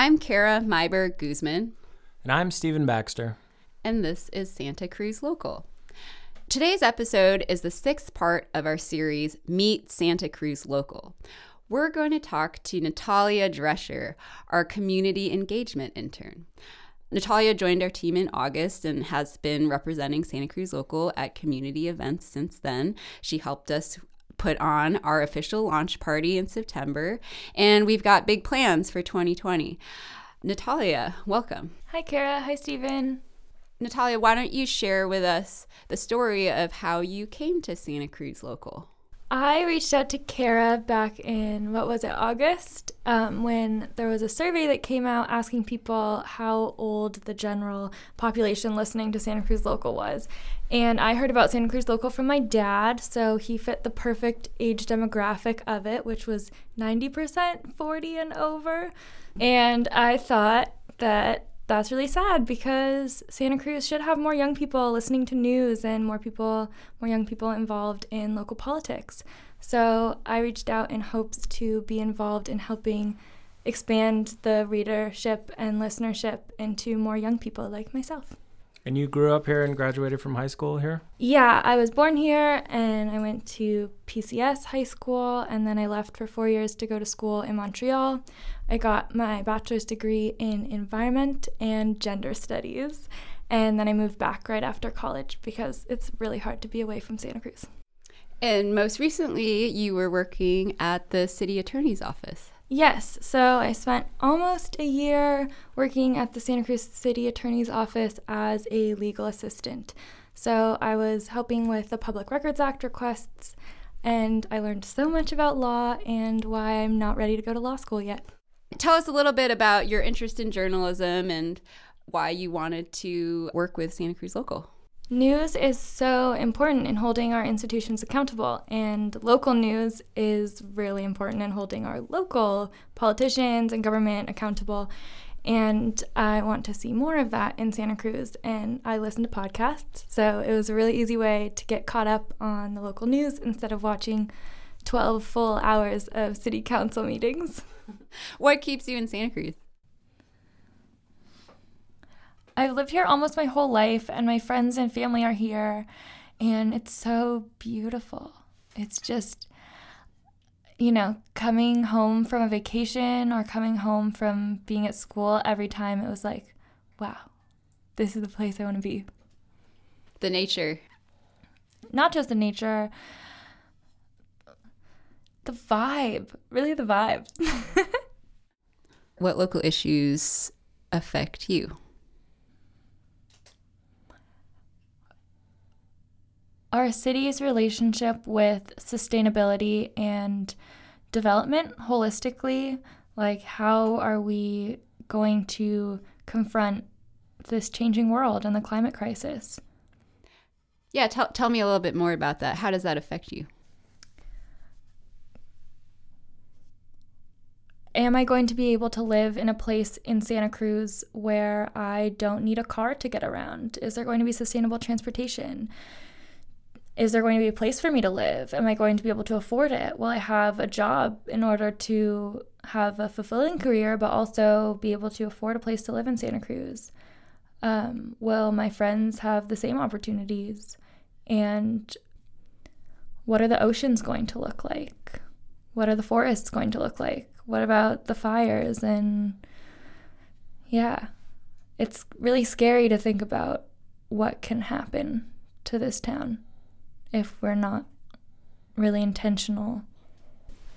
I'm Kara Meyberg Guzman. And I'm Stephen Baxter. And this is Santa Cruz Local. Today's episode is the sixth part of our series, Meet Santa Cruz Local. We're going to talk to Natalia Drescher, our community engagement intern. Natalia joined our team in August and has been representing Santa Cruz Local at community events since then. She helped us put on our official launch party in September, and we've got big plans for 2020. Natalia, welcome. Hi, Kara. Hi, Stephen. Natalia, why don't you share with us the story of how you came to Santa Cruz Local? I reached out to Kara back in, what was it, August, um, when there was a survey that came out asking people how old the general population listening to Santa Cruz Local was. And I heard about Santa Cruz Local from my dad, so he fit the perfect age demographic of it, which was 90% 40 and over. And I thought that that's really sad because Santa Cruz should have more young people listening to news and more people, more young people involved in local politics. So I reached out in hopes to be involved in helping expand the readership and listenership into more young people like myself. And you grew up here and graduated from high school here? Yeah, I was born here and I went to PCS high school and then I left for four years to go to school in Montreal. I got my bachelor's degree in environment and gender studies. And then I moved back right after college because it's really hard to be away from Santa Cruz. And most recently, you were working at the city attorney's office. Yes, so I spent almost a year working at the Santa Cruz City Attorney's Office as a legal assistant. So I was helping with the Public Records Act requests, and I learned so much about law and why I'm not ready to go to law school yet. Tell us a little bit about your interest in journalism and why you wanted to work with Santa Cruz Local. News is so important in holding our institutions accountable, and local news is really important in holding our local politicians and government accountable. And I want to see more of that in Santa Cruz. And I listen to podcasts, so it was a really easy way to get caught up on the local news instead of watching 12 full hours of city council meetings. What keeps you in Santa Cruz? I've lived here almost my whole life, and my friends and family are here, and it's so beautiful. It's just, you know, coming home from a vacation or coming home from being at school every time, it was like, wow, this is the place I want to be. The nature. Not just the nature, the vibe, really the vibe. what local issues affect you? Our city's relationship with sustainability and development holistically like how are we going to confront this changing world and the climate crisis? Yeah tell, tell me a little bit more about that. How does that affect you? Am i going to be able to live in a place in santa cruz where i don't need a car to get around? Is there going to be sustainable transportation is there going to be a place for me to live? Am I going to be able to afford it? Will I have a job in order to have a fulfilling career, but also be able to afford a place to live in Santa Cruz? Um, will my friends have the same opportunities? And what are the oceans going to look like? What are the forests going to look like? What about the fires? And yeah, it's really scary to think about what can happen to this town if we're not really intentional.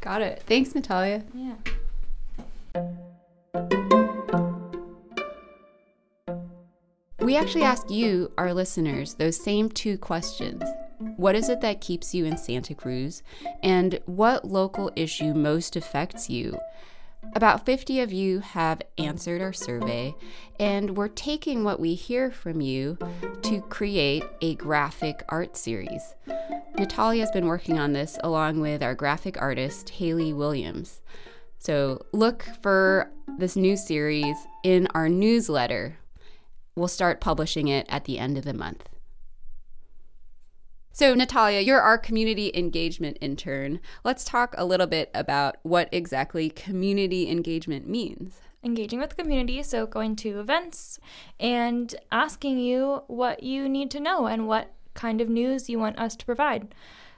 Got it. Thanks, Natalia. Yeah. We actually asked you, our listeners, those same two questions. What is it that keeps you in Santa Cruz? And what local issue most affects you? About 50 of you have answered our survey, and we're taking what we hear from you to create a graphic art series. Natalia has been working on this along with our graphic artist, Haley Williams. So look for this new series in our newsletter. We'll start publishing it at the end of the month. So, Natalia, you're our community engagement intern. Let's talk a little bit about what exactly community engagement means engaging with the community, so going to events and asking you what you need to know and what kind of news you want us to provide.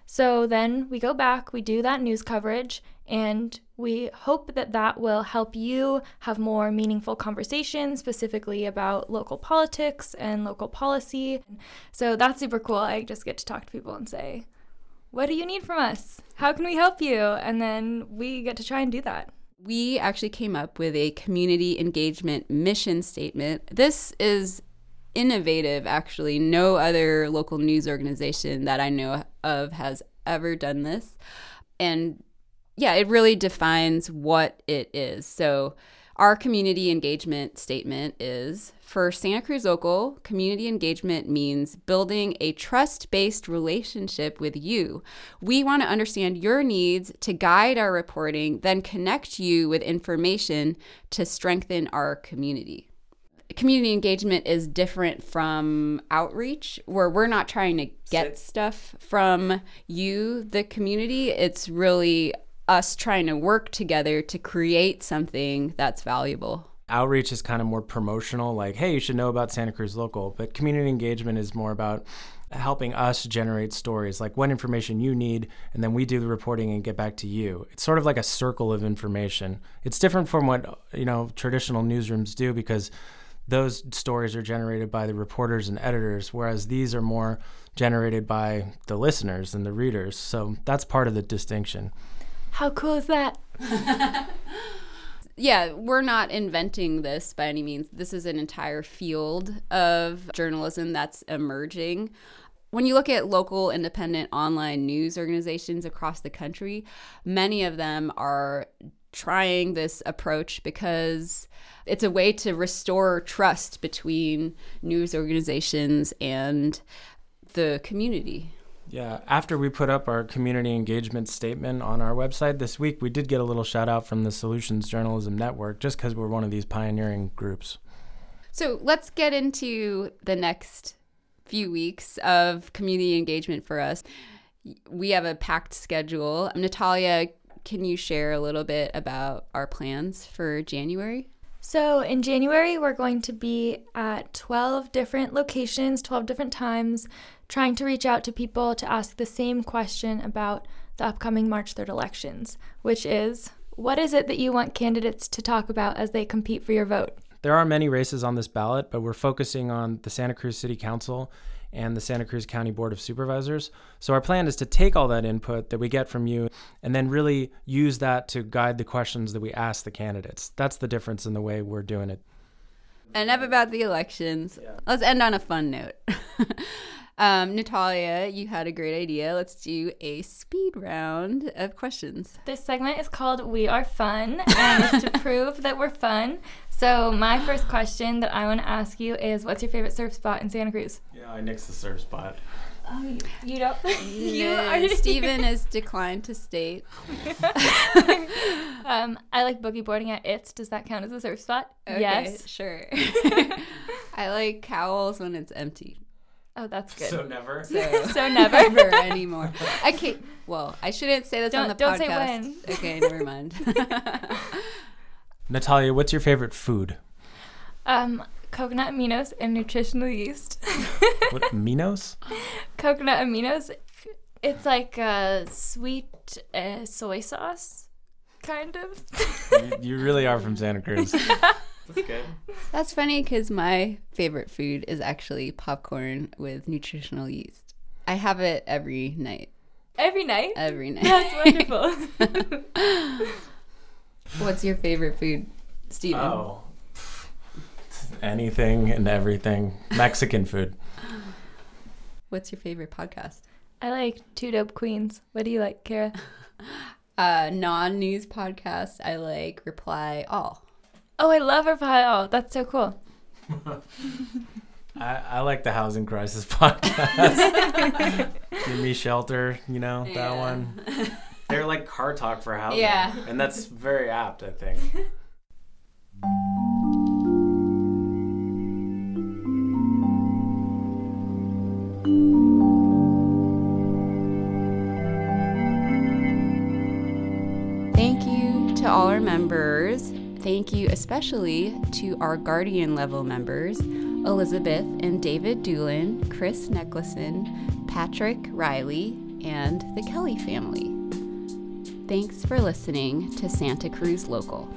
So then we go back, we do that news coverage, and we hope that that will help you have more meaningful conversations, specifically about local politics and local policy. So that's super cool. I just get to talk to people and say, What do you need from us? How can we help you? And then we get to try and do that. We actually came up with a community engagement mission statement. This is innovative, actually. No other local news organization that I know of has ever done this. And yeah, it really defines what it is. So, our community engagement statement is for Santa Cruz Local, community engagement means building a trust based relationship with you. We want to understand your needs to guide our reporting, then connect you with information to strengthen our community. Community engagement is different from outreach, where we're not trying to get stuff from you, the community. It's really us trying to work together to create something that's valuable. Outreach is kind of more promotional, like, hey, you should know about Santa Cruz Local. But community engagement is more about helping us generate stories, like what information you need, and then we do the reporting and get back to you. It's sort of like a circle of information. It's different from what, you know, traditional newsrooms do because those stories are generated by the reporters and editors, whereas these are more generated by the listeners and the readers. So that's part of the distinction. How cool is that? yeah, we're not inventing this by any means. This is an entire field of journalism that's emerging. When you look at local independent online news organizations across the country, many of them are trying this approach because it's a way to restore trust between news organizations and the community. Yeah, after we put up our community engagement statement on our website this week, we did get a little shout out from the Solutions Journalism Network just because we're one of these pioneering groups. So let's get into the next few weeks of community engagement for us. We have a packed schedule. Natalia, can you share a little bit about our plans for January? So, in January, we're going to be at 12 different locations, 12 different times, trying to reach out to people to ask the same question about the upcoming March 3rd elections, which is what is it that you want candidates to talk about as they compete for your vote? There are many races on this ballot, but we're focusing on the Santa Cruz City Council and the Santa Cruz County Board of Supervisors. So our plan is to take all that input that we get from you and then really use that to guide the questions that we ask the candidates. That's the difference in the way we're doing it. Enough about the elections. Yeah. Let's end on a fun note. Um, Natalia, you had a great idea. Let's do a speed round of questions. This segment is called We Are Fun, and it's to prove that we're fun. So, my first question that I want to ask you is What's your favorite surf spot in Santa Cruz? Yeah, I nix the surf spot. Oh, you don't. you no, Stephen is declined to state. um, I like boogie boarding at It's. Does that count as a surf spot? Okay, yes, sure. I like Cowell's when it's empty. Oh, that's good. So never. So, so never. never anymore. Okay. Well, I shouldn't say this don't, on the don't podcast. Say when. Okay, never mind. Natalia, what's your favorite food? Um, coconut aminos and nutritional yeast. what aminos? Coconut aminos. It's like a sweet uh, soy sauce, kind of. you, you really are from Santa Cruz. That's good. That's funny because my favorite food is actually popcorn with nutritional yeast. I have it every night. Every night? Every night. That's wonderful. What's your favorite food, Stephen? Oh, anything and everything. Mexican food. What's your favorite podcast? I like Two Dope Queens. What do you like, Kara? Uh, non-news podcast. I like Reply All. Oh, I love Reply All. That's so cool. I, I like the housing crisis podcast. Give me shelter, you know that one. They're like car talk for housing. Yeah. and that's very apt, I think. Thank you to all our members. Thank you especially to our guardian level members Elizabeth and David Doolin, Chris Necklason, Patrick Riley, and the Kelly family. Thanks for listening to Santa Cruz Local.